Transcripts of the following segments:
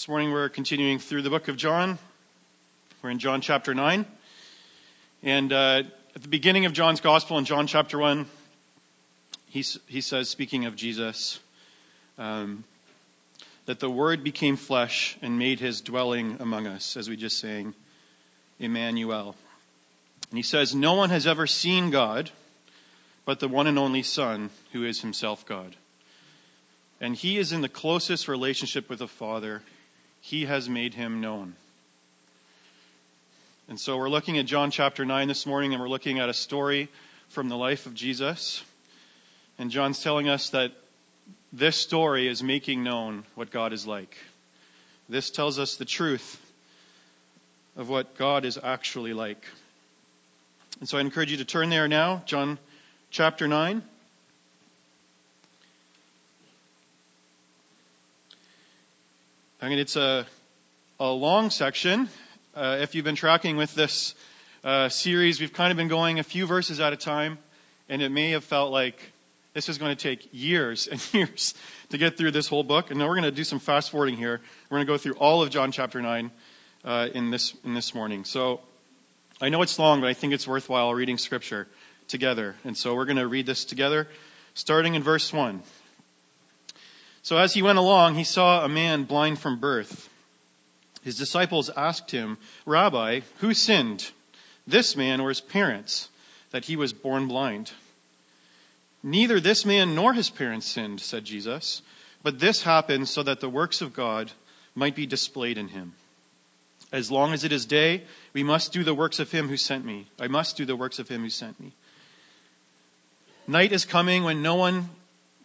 This morning we're continuing through the book of John. We're in John chapter 9. And uh, at the beginning of John's gospel in John chapter 1, he, he says, speaking of Jesus, um, that the Word became flesh and made his dwelling among us, as we just sang, Emmanuel. And he says, No one has ever seen God but the one and only Son, who is himself God. And he is in the closest relationship with the Father. He has made him known. And so we're looking at John chapter 9 this morning, and we're looking at a story from the life of Jesus. And John's telling us that this story is making known what God is like. This tells us the truth of what God is actually like. And so I encourage you to turn there now, John chapter 9. I mean, it's a, a long section. Uh, if you've been tracking with this uh, series, we've kind of been going a few verses at a time, and it may have felt like this is going to take years and years to get through this whole book. And now we're going to do some fast forwarding here. We're going to go through all of John chapter 9 uh, in, this, in this morning. So I know it's long, but I think it's worthwhile reading Scripture together. And so we're going to read this together, starting in verse 1. So as he went along, he saw a man blind from birth. His disciples asked him, Rabbi, who sinned, this man or his parents, that he was born blind? Neither this man nor his parents sinned, said Jesus, but this happened so that the works of God might be displayed in him. As long as it is day, we must do the works of him who sent me. I must do the works of him who sent me. Night is coming when no one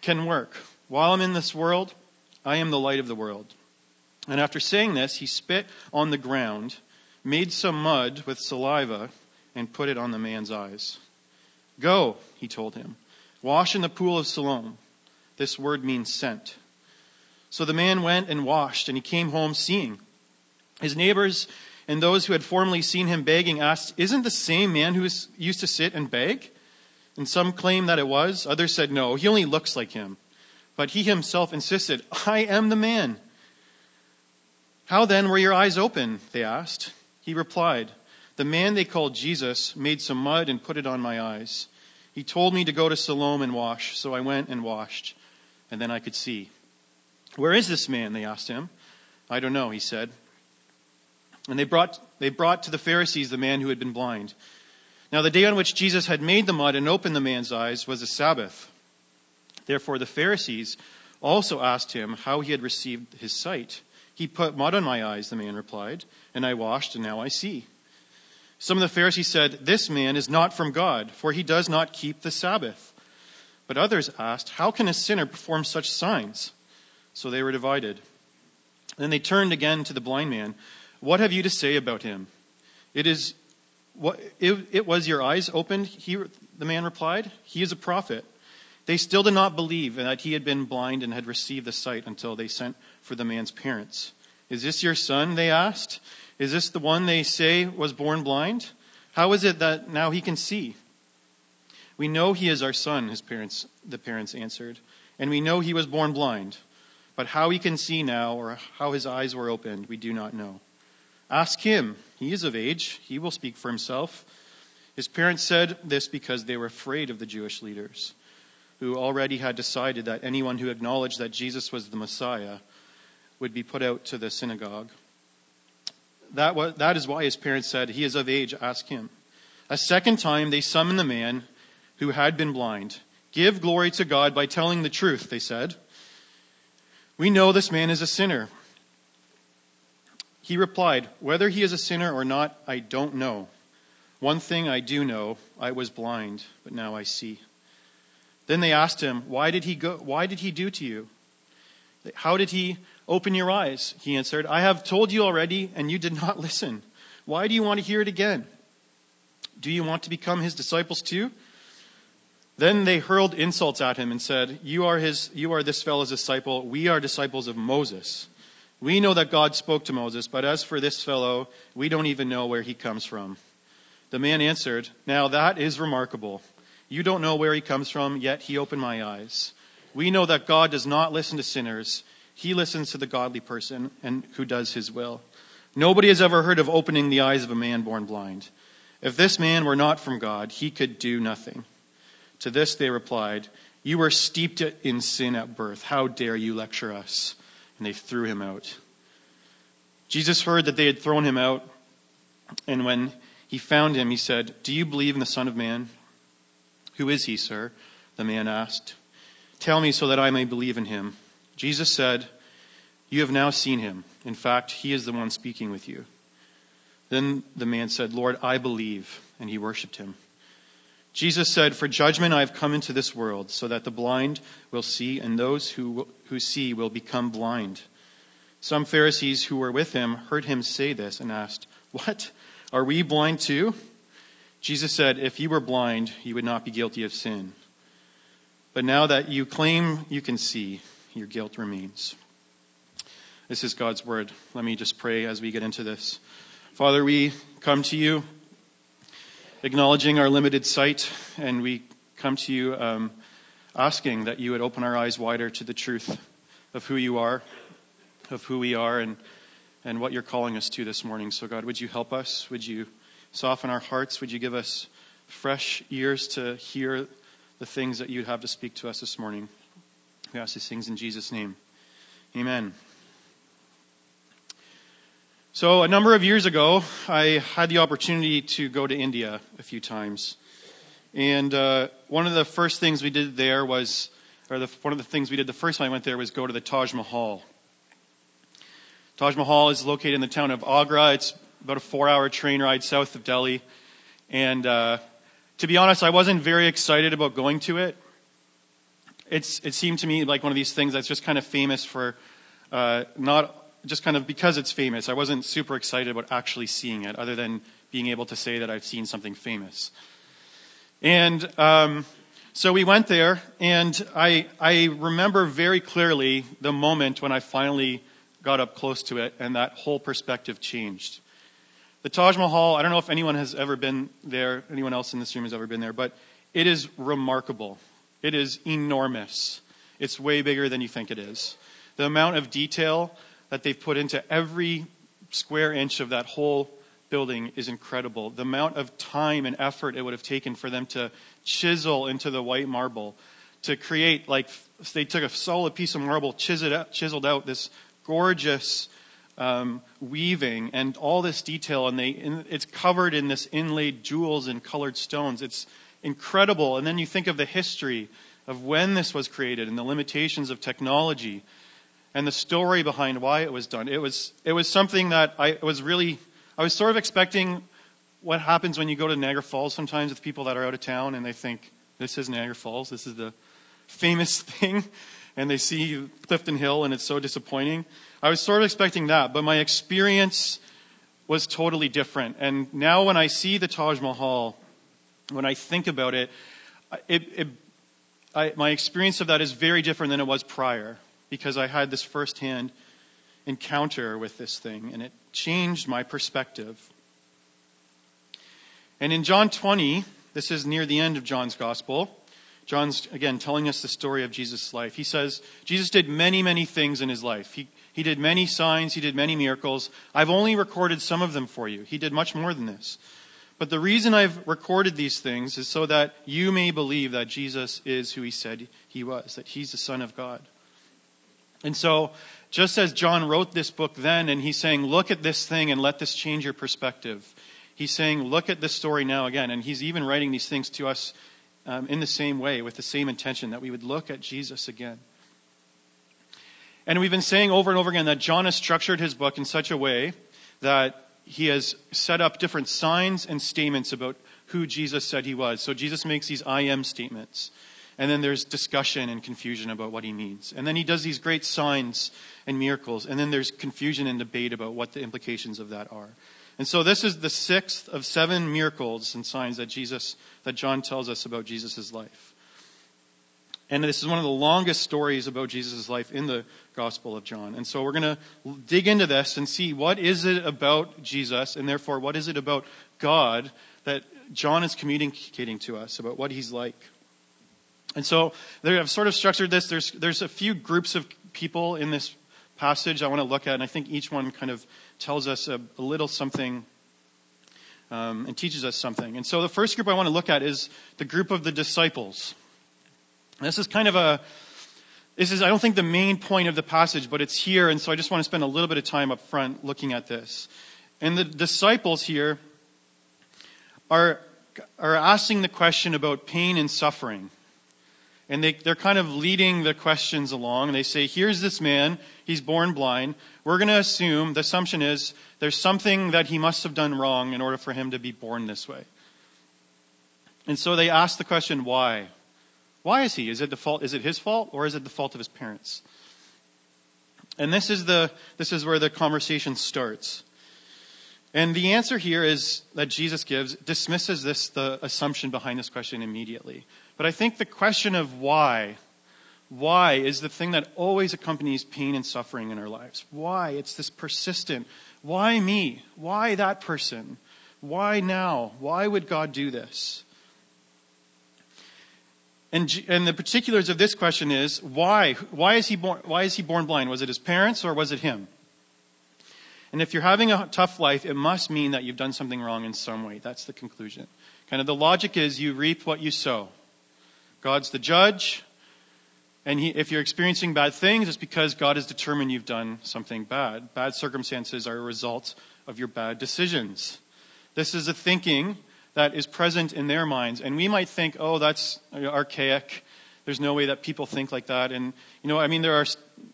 can work. While I'm in this world, I am the light of the world. And after saying this, he spit on the ground, made some mud with saliva, and put it on the man's eyes. Go, he told him, wash in the pool of Siloam. This word means sent. So the man went and washed, and he came home seeing. His neighbors and those who had formerly seen him begging asked, Isn't the same man who used to sit and beg? And some claimed that it was. Others said, No, he only looks like him. But he himself insisted, I am the man. How then were your eyes open? They asked. He replied, The man they called Jesus made some mud and put it on my eyes. He told me to go to Siloam and wash, so I went and washed, and then I could see. Where is this man? They asked him. I don't know, he said. And they brought, they brought to the Pharisees the man who had been blind. Now, the day on which Jesus had made the mud and opened the man's eyes was a Sabbath. Therefore, the Pharisees also asked him how he had received his sight. He put mud on my eyes, the man replied, and I washed, and now I see. Some of the Pharisees said, This man is not from God, for he does not keep the Sabbath. But others asked, How can a sinner perform such signs? So they were divided. Then they turned again to the blind man. What have you to say about him? It is what, it, it was your eyes opened, he, the man replied. He is a prophet. They still did not believe that he had been blind and had received the sight until they sent for the man's parents. Is this your son? They asked. Is this the one they say was born blind? How is it that now he can see? We know he is our son, his parents, the parents answered, and we know he was born blind. But how he can see now or how his eyes were opened, we do not know. Ask him. He is of age. He will speak for himself. His parents said this because they were afraid of the Jewish leaders who already had decided that anyone who acknowledged that Jesus was the Messiah would be put out to the synagogue. That, was, that is why his parents said, He is of age, ask him. A second time, they summoned the man who had been blind. Give glory to God by telling the truth, they said. We know this man is a sinner. He replied, Whether he is a sinner or not, I don't know. One thing I do know I was blind, but now I see. Then they asked him, Why did he go? Why did he do to you? How did he open your eyes? He answered, I have told you already, and you did not listen. Why do you want to hear it again? Do you want to become his disciples too? Then they hurled insults at him and said, You are, his, you are this fellow's disciple. We are disciples of Moses. We know that God spoke to Moses, but as for this fellow, we don't even know where he comes from. The man answered, Now that is remarkable. You don't know where he comes from, yet he opened my eyes. We know that God does not listen to sinners, He listens to the godly person and who does his will. Nobody has ever heard of opening the eyes of a man born blind. If this man were not from God, he could do nothing. To this they replied, You were steeped in sin at birth. How dare you lecture us? And they threw him out. Jesus heard that they had thrown him out, and when he found him, he said, Do you believe in the Son of Man? Who is he, sir? The man asked. Tell me so that I may believe in him. Jesus said, You have now seen him. In fact, he is the one speaking with you. Then the man said, Lord, I believe. And he worshiped him. Jesus said, For judgment I have come into this world, so that the blind will see, and those who, who see will become blind. Some Pharisees who were with him heard him say this and asked, What? Are we blind too? Jesus said, If you were blind, you would not be guilty of sin. But now that you claim you can see, your guilt remains. This is God's word. Let me just pray as we get into this. Father, we come to you acknowledging our limited sight, and we come to you um, asking that you would open our eyes wider to the truth of who you are, of who we are, and, and what you're calling us to this morning. So, God, would you help us? Would you soften our hearts? Would you give us fresh ears to hear the things that you'd have to speak to us this morning? We ask these things in Jesus' name. Amen. So, a number of years ago, I had the opportunity to go to India a few times. And uh, one of the first things we did there was, or the, one of the things we did the first time I went there was go to the Taj Mahal. Taj Mahal is located in the town of Agra. It's about a four hour train ride south of Delhi. And uh, to be honest, I wasn't very excited about going to it. It's, it seemed to me like one of these things that's just kind of famous for uh, not just kind of because it's famous, I wasn't super excited about actually seeing it, other than being able to say that I've seen something famous. And um, so we went there, and I, I remember very clearly the moment when I finally got up close to it, and that whole perspective changed. The Taj Mahal, I don't know if anyone has ever been there, anyone else in this room has ever been there, but it is remarkable. It is enormous. It's way bigger than you think it is. The amount of detail that they've put into every square inch of that whole building is incredible. The amount of time and effort it would have taken for them to chisel into the white marble, to create, like, they took a solid piece of marble, chiseled out, chiseled out this gorgeous um, weaving and all this detail, and they, it's covered in this inlaid jewels and colored stones. It's incredible. And then you think of the history of when this was created and the limitations of technology and the story behind why it was done. It was, it was something that I was really, I was sort of expecting what happens when you go to Niagara Falls sometimes with people that are out of town and they think, this is Niagara Falls, this is the famous thing, and they see Clifton Hill and it's so disappointing. I was sort of expecting that, but my experience was totally different. And now when I see the Taj Mahal, when I think about it, it, it I, my experience of that is very different than it was prior because I had this firsthand encounter with this thing, and it changed my perspective. And in John 20, this is near the end of John's gospel. John's, again, telling us the story of Jesus' life. He says, Jesus did many, many things in his life. He, he did many signs, he did many miracles. I've only recorded some of them for you. He did much more than this. But the reason I've recorded these things is so that you may believe that Jesus is who he said he was, that he's the Son of God. And so, just as John wrote this book then, and he's saying, look at this thing and let this change your perspective, he's saying, look at this story now again. And he's even writing these things to us um, in the same way, with the same intention, that we would look at Jesus again. And we've been saying over and over again that John has structured his book in such a way that he has set up different signs and statements about who Jesus said he was. So Jesus makes these I am statements. And then there's discussion and confusion about what he means. And then he does these great signs and miracles. And then there's confusion and debate about what the implications of that are. And so this is the sixth of seven miracles and signs that Jesus, that John tells us about Jesus' life. And this is one of the longest stories about Jesus' life in the Gospel of John. And so we're going to dig into this and see what is it about Jesus, and therefore what is it about God that John is communicating to us about what he's like. And so I've sort of structured this. There's, there's a few groups of people in this passage I want to look at, and I think each one kind of tells us a, a little something um, and teaches us something. And so the first group I want to look at is the group of the disciples. This is kind of a, this is, I don't think, the main point of the passage, but it's here, and so I just want to spend a little bit of time up front looking at this. And the disciples here are, are asking the question about pain and suffering. And they, they're kind of leading the questions along. They say, here's this man, he's born blind. We're going to assume, the assumption is, there's something that he must have done wrong in order for him to be born this way. And so they ask the question, why? Why is he? Is it the fault, is it his fault, or is it the fault of his parents? And this is the, this is where the conversation starts. And the answer here is that Jesus gives dismisses this, the assumption behind this question immediately. But I think the question of why, why is the thing that always accompanies pain and suffering in our lives. Why? It's this persistent, why me? Why that person? Why now? Why would God do this? And, and the particulars of this question is why? Why is, he born, why is he born blind? Was it his parents or was it him? And if you're having a tough life, it must mean that you've done something wrong in some way. That's the conclusion. Kind of the logic is you reap what you sow. God's the judge. And he, if you're experiencing bad things, it's because God has determined you've done something bad. Bad circumstances are a result of your bad decisions. This is a thinking that is present in their minds. And we might think, oh, that's archaic. There's no way that people think like that. And, you know, I mean, there are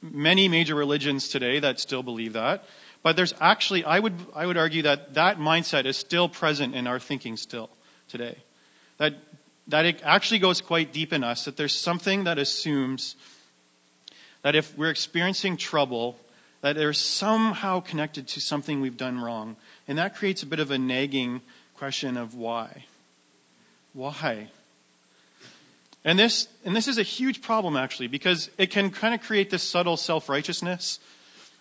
many major religions today that still believe that. But there's actually, I would, I would argue that that mindset is still present in our thinking still today. That that it actually goes quite deep in us, that there's something that assumes that if we're experiencing trouble, that they're somehow connected to something we've done wrong. And that creates a bit of a nagging question of why. Why? And this, and this is a huge problem, actually, because it can kind of create this subtle self righteousness.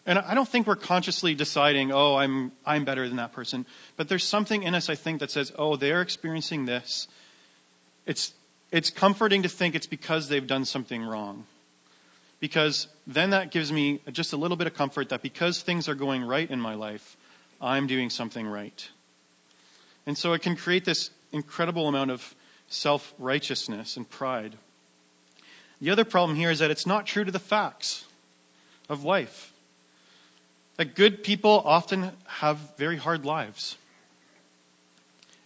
And I don't think we're consciously deciding, oh, I'm, I'm better than that person. But there's something in us, I think, that says, oh, they're experiencing this. It's, it's comforting to think it's because they've done something wrong. Because then that gives me just a little bit of comfort that because things are going right in my life, I'm doing something right. And so it can create this incredible amount of self righteousness and pride. The other problem here is that it's not true to the facts of life. That good people often have very hard lives.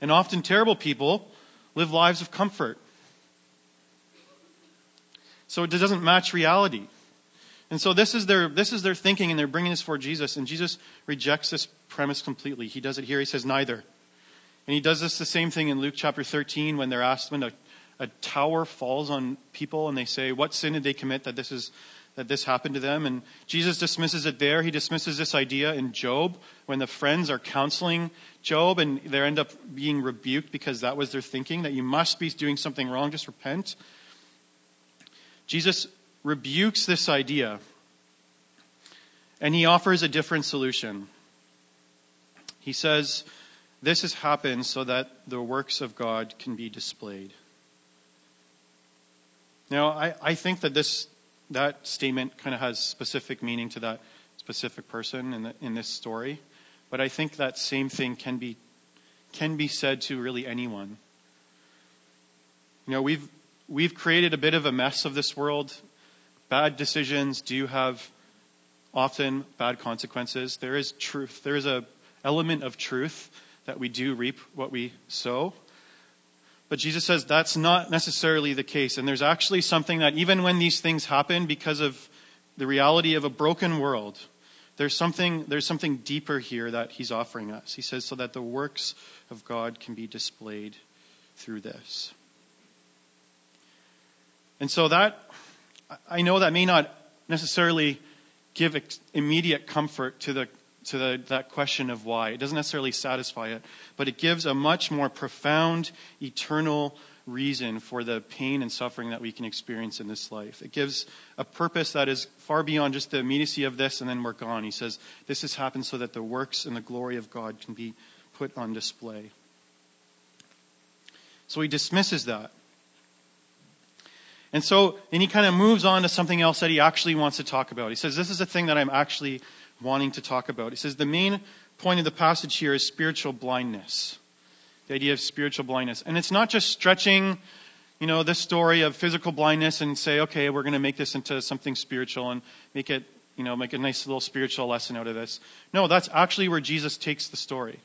And often terrible people live lives of comfort. So it doesn't match reality. And so this is their this is their thinking, and they're bringing this for Jesus, and Jesus rejects this premise completely. He does it here. He says neither, and he does this the same thing in Luke chapter 13 when they're asked when a, a tower falls on people, and they say, "What sin did they commit that this is that this happened to them. And Jesus dismisses it there. He dismisses this idea in Job when the friends are counseling Job and they end up being rebuked because that was their thinking, that you must be doing something wrong, just repent. Jesus rebukes this idea and he offers a different solution. He says, This has happened so that the works of God can be displayed. Now, I, I think that this that statement kind of has specific meaning to that specific person in, the, in this story. But I think that same thing can be, can be said to really anyone. You know, we've, we've created a bit of a mess of this world. Bad decisions do have often bad consequences. There is truth. There is a element of truth that we do reap what we sow. But Jesus says that's not necessarily the case. And there's actually something that even when these things happen because of the reality of a broken world, there's something, there's something deeper here that he's offering us. He says, so that the works of God can be displayed through this. And so that, I know that may not necessarily give immediate comfort to the to the, that question of why. It doesn't necessarily satisfy it, but it gives a much more profound, eternal reason for the pain and suffering that we can experience in this life. It gives a purpose that is far beyond just the immediacy of this and then we're gone. He says, This has happened so that the works and the glory of God can be put on display. So he dismisses that. And so, and he kind of moves on to something else that he actually wants to talk about. He says, This is a thing that I'm actually wanting to talk about. He says, The main point of the passage here is spiritual blindness. The idea of spiritual blindness. And it's not just stretching, you know, this story of physical blindness and say, okay, we're going to make this into something spiritual and make it, you know, make a nice little spiritual lesson out of this. No, that's actually where Jesus takes the story.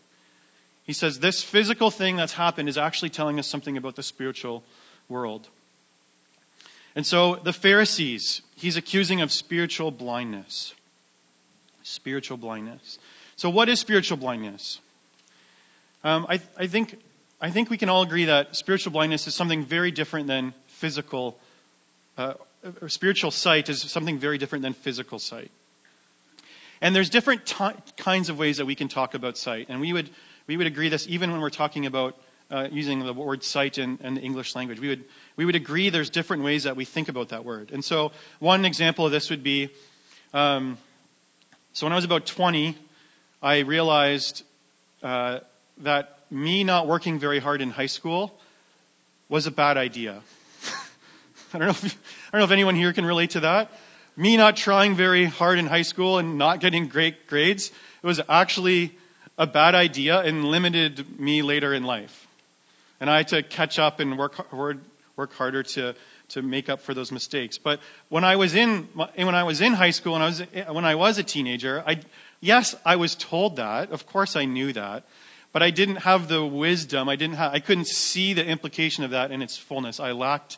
He says, this physical thing that's happened is actually telling us something about the spiritual world. And so the Pharisees, he's accusing of spiritual blindness. Spiritual blindness. So, what is spiritual blindness? Um, I, I, think, I think we can all agree that spiritual blindness is something very different than physical, uh, or spiritual sight is something very different than physical sight. And there's different t- kinds of ways that we can talk about sight. And we would, we would agree this even when we're talking about uh, using the word sight in, in, the English language. We would, we would agree there's different ways that we think about that word. And so, one example of this would be um, so when I was about 20, I realized uh, that me not working very hard in high school was a bad idea. I don't know if, I don't know if anyone here can relate to that. Me not trying very hard in high school and not getting great grades, it was actually a bad idea and limited me later in life. And I had to catch up and work, work harder to, to make up for those mistakes. But when I was in, when I was in high school and I was, when I was a teenager, I, Yes, I was told that. Of course I knew that. But I didn't have the wisdom. I didn't have, I couldn't see the implication of that in its fullness. I lacked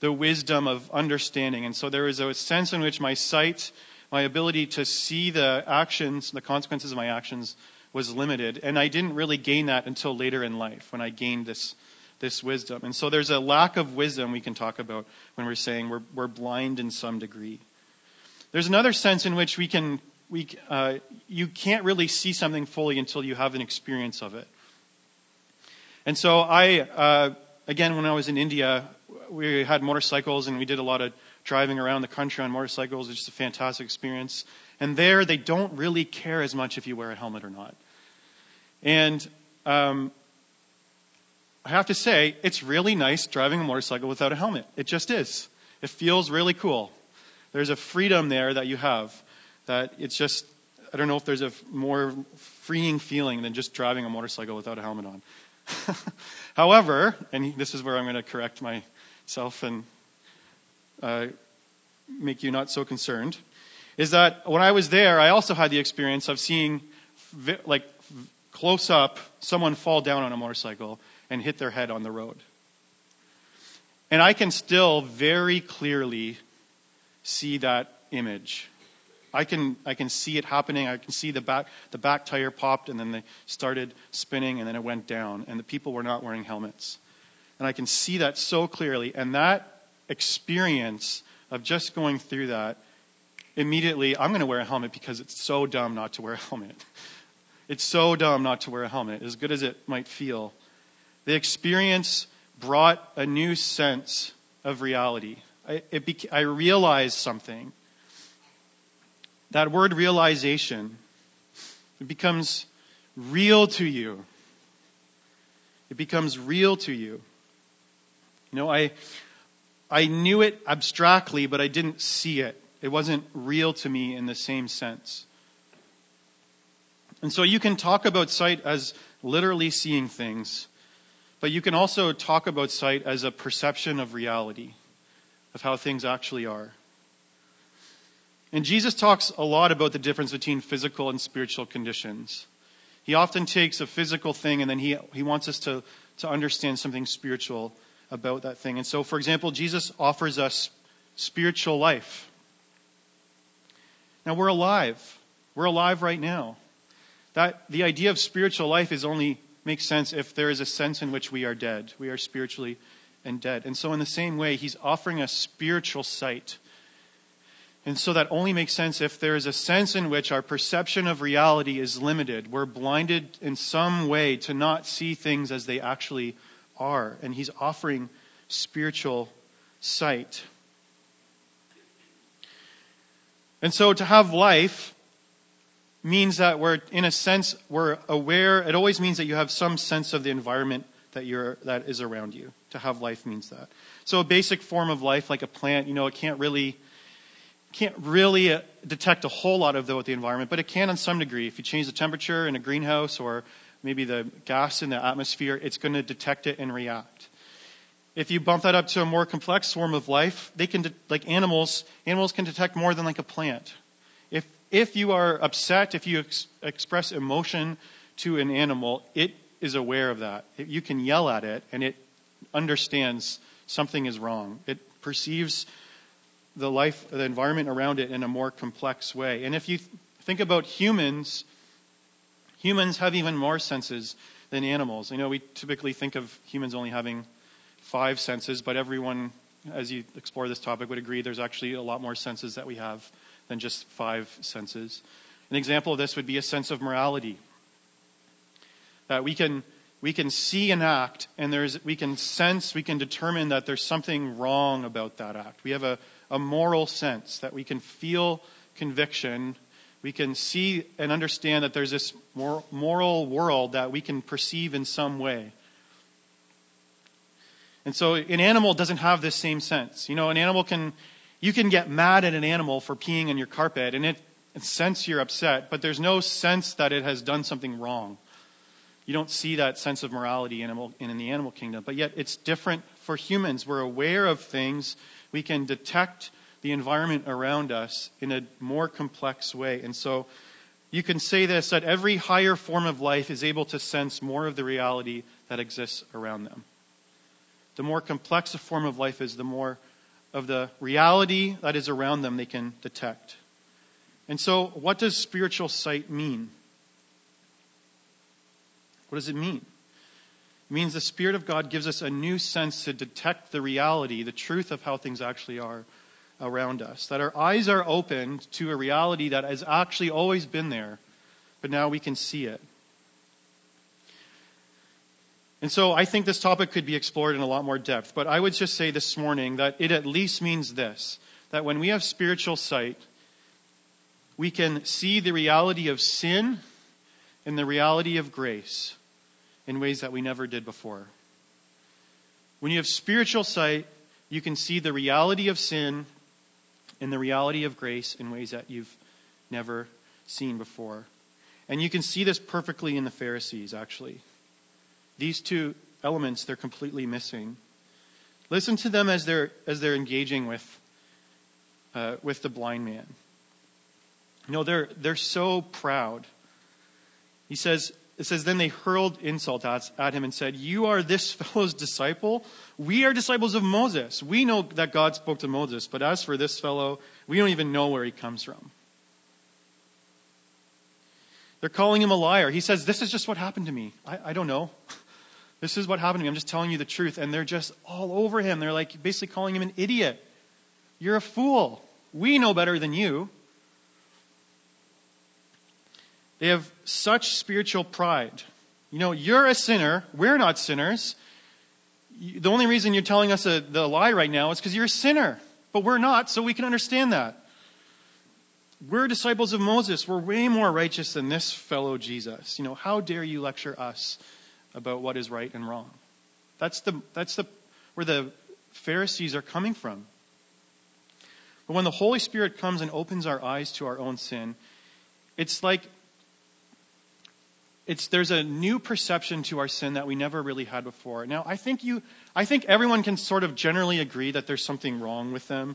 the wisdom of understanding. And so there was a sense in which my sight, my ability to see the actions, the consequences of my actions was limited. And I didn't really gain that until later in life when I gained this, this wisdom. And so there's a lack of wisdom we can talk about when we're saying we're, we're blind in some degree. There's another sense in which we can we, uh, you can't really see something fully until you have an experience of it. And so I, uh, again, when I was in India, we had motorcycles and we did a lot of driving around the country on motorcycles. It's just a fantastic experience. And there, they don't really care as much if you wear a helmet or not. And um, I have to say, it's really nice driving a motorcycle without a helmet. It just is. It feels really cool. There's a freedom there that you have that it's just, I don't know if there's a more freeing feeling than just driving a motorcycle without a helmet on. However, and this is where I'm going to correct myself and uh, make you not so concerned, is that when I was there, I also had the experience of seeing, like, close up, someone fall down on a motorcycle and hit their head on the road. And I can still very clearly see that image. I can, I can see it happening. I can see the back, the back tire popped and then they started spinning and then it went down and the people were not wearing helmets. And I can see that so clearly. And that experience of just going through that, immediately, I'm going to wear a helmet because it's so dumb not to wear a helmet. It's so dumb not to wear a helmet, as good as it might feel. The experience brought a new sense of reality. I, it, I realized something that word realization, it becomes real to you. It becomes real to you. You know, I, I knew it abstractly, but I didn't see it. It wasn't real to me in the same sense. And so you can talk about sight as literally seeing things, but you can also talk about sight as a perception of reality, of how things actually are. And Jesus talks a lot about the difference between physical and spiritual conditions. He often takes a physical thing and then he, he wants us to, to understand something spiritual about that thing. And so, for example, Jesus offers us spiritual life. Now, we're alive. We're alive right now. That, the idea of spiritual life is only makes sense if there is a sense in which we are dead. We are spiritually and dead. And so, in the same way, he's offering us spiritual sight and so that only makes sense if there is a sense in which our perception of reality is limited. We're blinded in some way to not see things as they actually are. And he's offering spiritual sight. And so to have life means that we're, in a sense, we're aware. It always means that you have some sense of the environment that, you're, that is around you. To have life means that. So a basic form of life, like a plant, you know, it can't really can't really uh, detect a whole lot of the, the environment, but it can in some degree. If you change the temperature in a greenhouse or maybe the gas in the atmosphere, it's going to detect it and react. If you bump that up to a more complex form of life, they can, de- like animals, animals can detect more than like a plant. If, you are upset, if you ex- express emotion to an animal, it is aware of that. You can yell at it and it understands something is wrong. It perceives the life, the environment around it in a more complex way. And if you think about humans, humans have even more senses than animals. You know, we typically think of humans only having five senses, but everyone, as you explore this topic, would agree there's actually a lot more senses that we have than just five senses. An example of this would be a sense of morality. That we can we can see an act and there's we can sense, we can determine that there's something wrong about that act. We have a, a moral sense that we can feel conviction. We can see and understand that there's this moral world that we can perceive in some way. And so an animal doesn't have this same sense. You know, an animal can, you can get mad at an animal for peeing on your carpet and it, it sense you're upset, but there's no sense that it has done something wrong. You don't see that sense of morality animal, in the animal kingdom. But yet it's different for humans. We're aware of things. We can detect the environment around us in a more complex way. And so you can say this that every higher form of life is able to sense more of the reality that exists around them. The more complex a form of life is, the more of the reality that is around them they can detect. And so, what does spiritual sight mean? What does it mean? It means the Spirit of God gives us a new sense to detect the reality, the truth of how things actually are around us. That our eyes are opened to a reality that has actually always been there, but now we can see it. And so I think this topic could be explored in a lot more depth, but I would just say this morning that it at least means this that when we have spiritual sight, we can see the reality of sin and the reality of grace in ways that we never did before. When you have spiritual sight, you can see the reality of sin and the reality of grace in ways that you've never seen before. And you can see this perfectly in the Pharisees, actually. These two elements they're completely missing. Listen to them as they're, as they're engaging with, uh, with the blind man. Know, they're, they're so proud. He says, it says, Then they hurled insult at, at him and said, You are this fellow's disciple? We are disciples of Moses. We know that God spoke to Moses, but as for this fellow, we don't even know where he comes from. They're calling him a liar. He says, This is just what happened to me. I, I don't know. This is what happened to me. I'm just telling you the truth. And they're just all over him. They're like basically calling him an idiot. You're a fool. We know better than you. They have such spiritual pride. You know, you're a sinner. We're not sinners. The only reason you're telling us a, the lie right now is because you're a sinner. But we're not, so we can understand that. We're disciples of Moses. We're way more righteous than this fellow Jesus. You know, how dare you lecture us about what is right and wrong? That's the that's the where the Pharisees are coming from. But when the Holy Spirit comes and opens our eyes to our own sin, it's like it's, there's a new perception to our sin that we never really had before. Now, I think, you, I think everyone can sort of generally agree that there's something wrong with them.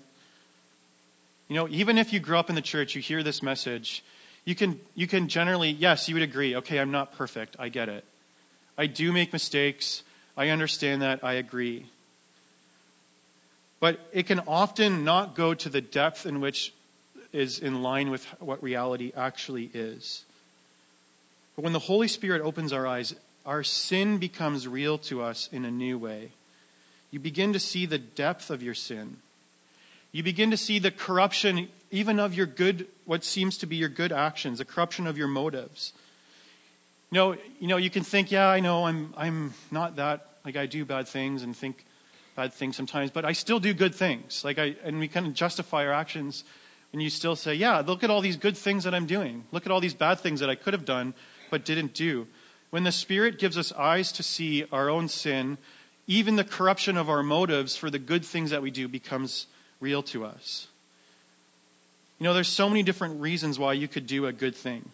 You know, even if you grew up in the church, you hear this message, you can, you can generally, yes, you would agree, okay, I'm not perfect. I get it. I do make mistakes. I understand that. I agree. But it can often not go to the depth in which is in line with what reality actually is. But when the Holy Spirit opens our eyes, our sin becomes real to us in a new way. You begin to see the depth of your sin. You begin to see the corruption, even of your good, what seems to be your good actions, the corruption of your motives. You know, you know, you can think, yeah, I know I'm, I'm not that, like I do bad things and think bad things sometimes, but I still do good things. Like I, and we kind of justify our actions and you still say, yeah, look at all these good things that I'm doing. Look at all these bad things that I could have done but didn't do. When the Spirit gives us eyes to see our own sin, even the corruption of our motives for the good things that we do becomes real to us. You know, there's so many different reasons why you could do a good thing.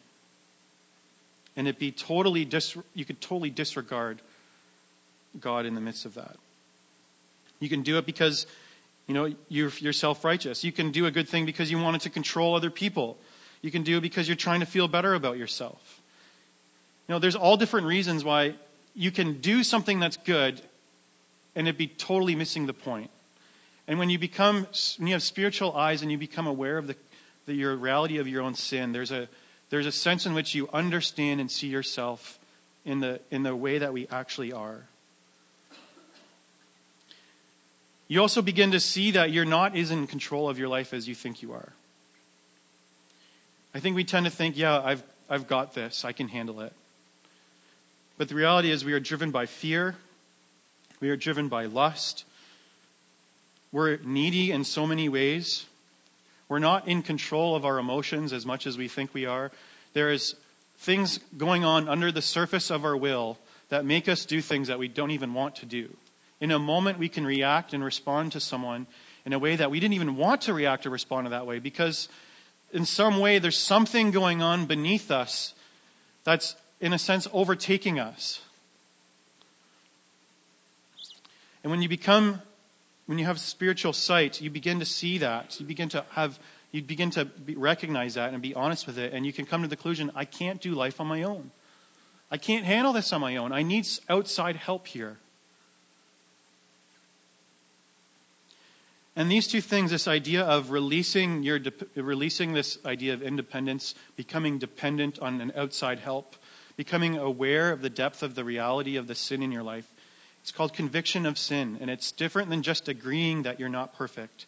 And it be totally dis- you could totally disregard God in the midst of that. You can do it because you know you're, you're self-righteous. You can do a good thing because you wanted to control other people. You can do it because you're trying to feel better about yourself. You know, there's all different reasons why you can do something that's good and it be totally missing the point. And when you become, when you have spiritual eyes and you become aware of the, the your reality of your own sin, there's a, there's a sense in which you understand and see yourself in the, in the way that we actually are. You also begin to see that you're not as in control of your life as you think you are. I think we tend to think, yeah, I've, I've got this, I can handle it. But the reality is, we are driven by fear, we are driven by lust, we're needy in so many ways. We're not in control of our emotions as much as we think we are. There is things going on under the surface of our will that make us do things that we don't even want to do. In a moment, we can react and respond to someone in a way that we didn't even want to react or respond to that way because, in some way, there's something going on beneath us that's, in a sense, overtaking us. And when you become when you have spiritual sight, you begin to see that. You begin to have, you begin to be, recognize that and be honest with it. And you can come to the conclusion, I can't do life on my own. I can't handle this on my own. I need outside help here. And these two things, this idea of releasing your, releasing this idea of independence, becoming dependent on an outside help, becoming aware of the depth of the reality of the sin in your life, it's called conviction of sin, and it's different than just agreeing that you're not perfect.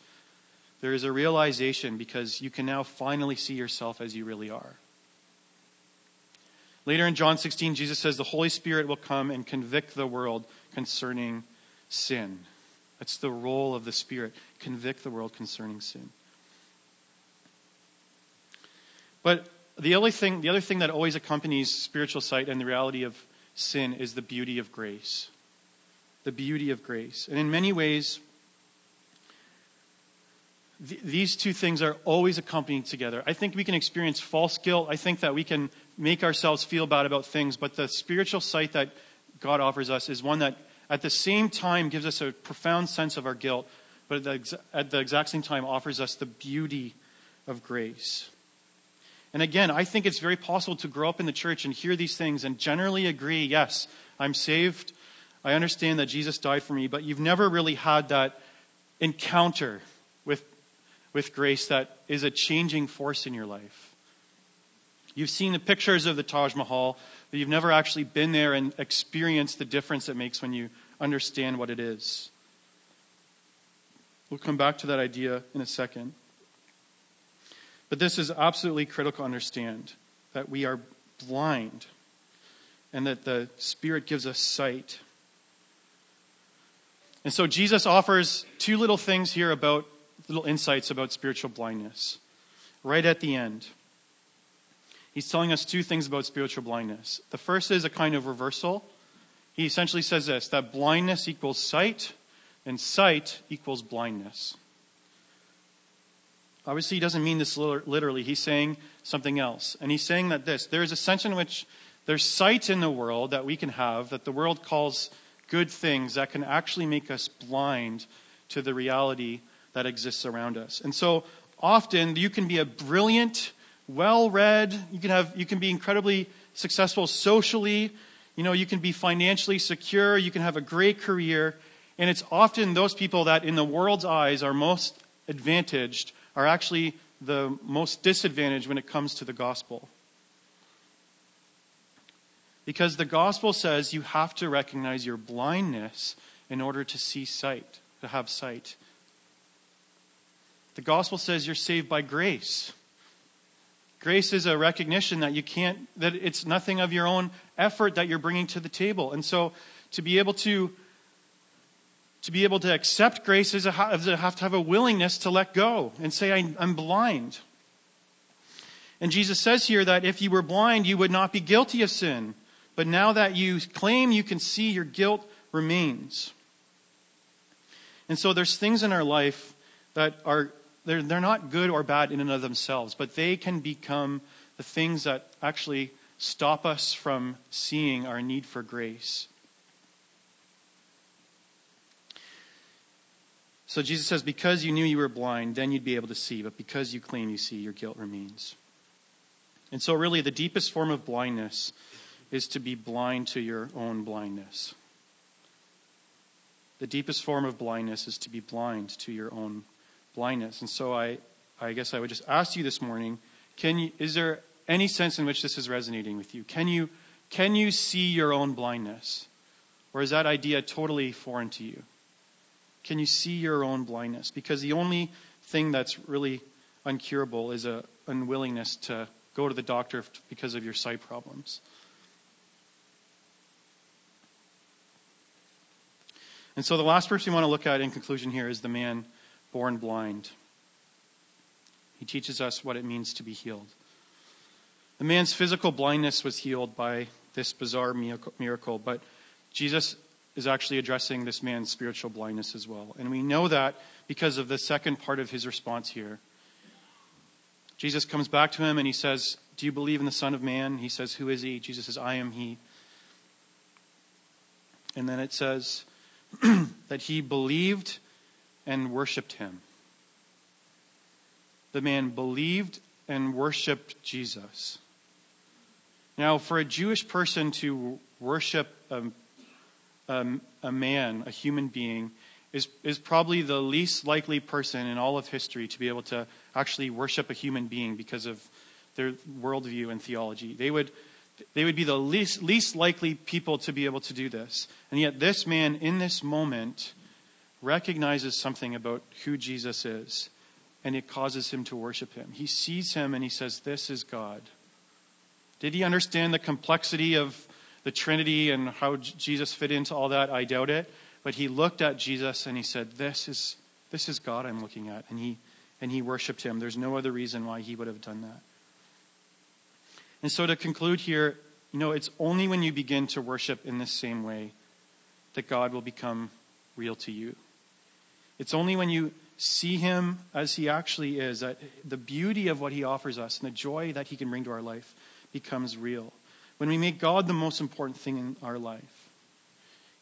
There is a realization because you can now finally see yourself as you really are. Later in John 16, Jesus says the Holy Spirit will come and convict the world concerning sin. That's the role of the Spirit, convict the world concerning sin. But the only thing, the other thing that always accompanies spiritual sight and the reality of sin is the beauty of grace the beauty of grace. And in many ways, th- these two things are always accompanied together. I think we can experience false guilt. I think that we can make ourselves feel bad about things, but the spiritual sight that God offers us is one that at the same time gives us a profound sense of our guilt, but at the, ex- at the exact same time offers us the beauty of grace. And again, I think it's very possible to grow up in the church and hear these things and generally agree yes, I'm saved, I understand that Jesus died for me, but you've never really had that encounter with, with grace that is a changing force in your life. You've seen the pictures of the Taj Mahal, but you've never actually been there and experienced the difference it makes when you understand what it is. We'll come back to that idea in a second. But this is absolutely critical to understand that we are blind and that the Spirit gives us sight. And so Jesus offers two little things here about little insights about spiritual blindness. Right at the end, he's telling us two things about spiritual blindness. The first is a kind of reversal. He essentially says this that blindness equals sight, and sight equals blindness. Obviously, he doesn't mean this literally. He's saying something else. And he's saying that this there is a sense in which there's sight in the world that we can have that the world calls good things that can actually make us blind to the reality that exists around us. And so often you can be a brilliant, well read, you can have you can be incredibly successful socially, you know, you can be financially secure, you can have a great career, and it's often those people that in the world's eyes are most advantaged are actually the most disadvantaged when it comes to the gospel. Because the gospel says you have to recognize your blindness in order to see sight, to have sight. The gospel says you're saved by grace. Grace is a recognition that you can't, that it's nothing of your own effort that you're bringing to the table. And so to be able to, to be able to accept grace is a, have to have a willingness to let go and say, I'm blind. And Jesus says here that if you were blind, you would not be guilty of sin. But now that you claim you can see, your guilt remains. And so there's things in our life that are they're, they're not good or bad in and of themselves, but they can become the things that actually stop us from seeing our need for grace. So Jesus says, Because you knew you were blind, then you'd be able to see, but because you claim you see, your guilt remains. And so, really, the deepest form of blindness is to be blind to your own blindness. The deepest form of blindness is to be blind to your own blindness. And so, I, I guess I would just ask you this morning can you, is there any sense in which this is resonating with you? Can you, can you see your own blindness? Or is that idea totally foreign to you? Can you see your own blindness? Because the only thing that's really uncurable is a unwillingness to go to the doctor because of your sight problems. And so the last person we want to look at in conclusion here is the man born blind. He teaches us what it means to be healed. The man's physical blindness was healed by this bizarre miracle, but Jesus is actually addressing this man's spiritual blindness as well. And we know that because of the second part of his response here. Jesus comes back to him and he says, Do you believe in the Son of Man? He says, Who is he? Jesus says, I am he. And then it says that he believed and worshiped him. The man believed and worshiped Jesus. Now, for a Jewish person to worship a, a, a, man, a human being, is, is probably the least likely person in all of history to be able to actually worship a human being because of their worldview and theology. They would, they would be the least, least likely people to be able to do this. And yet, this man, in this moment, recognizes something about who Jesus is, and it causes him to worship him. He sees him and he says, This is God. Did he understand the complexity of the Trinity and how Jesus fit into all that? I doubt it. But he looked at Jesus and he said, This is, this is God I'm looking at. And he, and he worshiped him. There's no other reason why he would have done that. And so to conclude here, you know, it's only when you begin to worship in this same way that God will become real to you. It's only when you see him as he actually is, that the beauty of what he offers us and the joy that he can bring to our life becomes real. When we make God the most important thing in our life,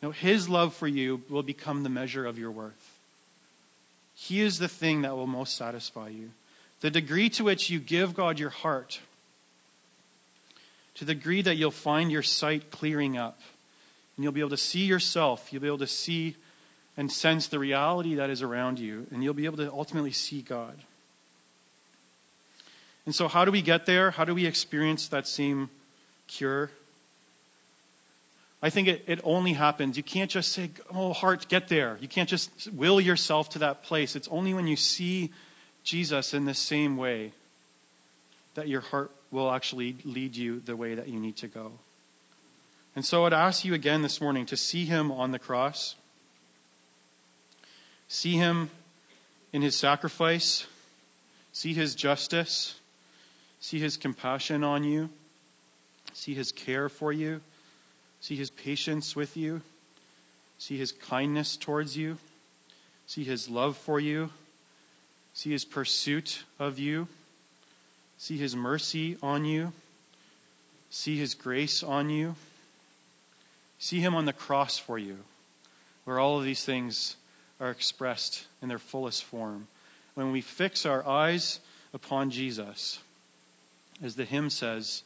you know, His love for you will become the measure of your worth. He is the thing that will most satisfy you. The degree to which you give God your heart, to the degree that you'll find your sight clearing up, and you'll be able to see yourself, you'll be able to see and sense the reality that is around you, and you'll be able to ultimately see God. And so, how do we get there? How do we experience that same cure? I think it, it only happens. You can't just say, oh, heart, get there. You can't just will yourself to that place. It's only when you see Jesus in the same way that your heart will actually lead you the way that you need to go. And so I'd ask you again this morning to see him on the cross, see him in his sacrifice, see his justice See his compassion on you. See his care for you. See his patience with you. See his kindness towards you. See his love for you. See his pursuit of you. See his mercy on you. See his grace on you. See him on the cross for you, where all of these things are expressed in their fullest form. When we fix our eyes upon Jesus, as the hymn says,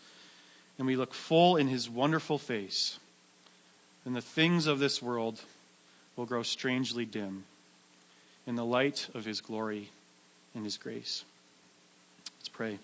and we look full in his wonderful face, then the things of this world will grow strangely dim in the light of his glory and his grace. Let's pray.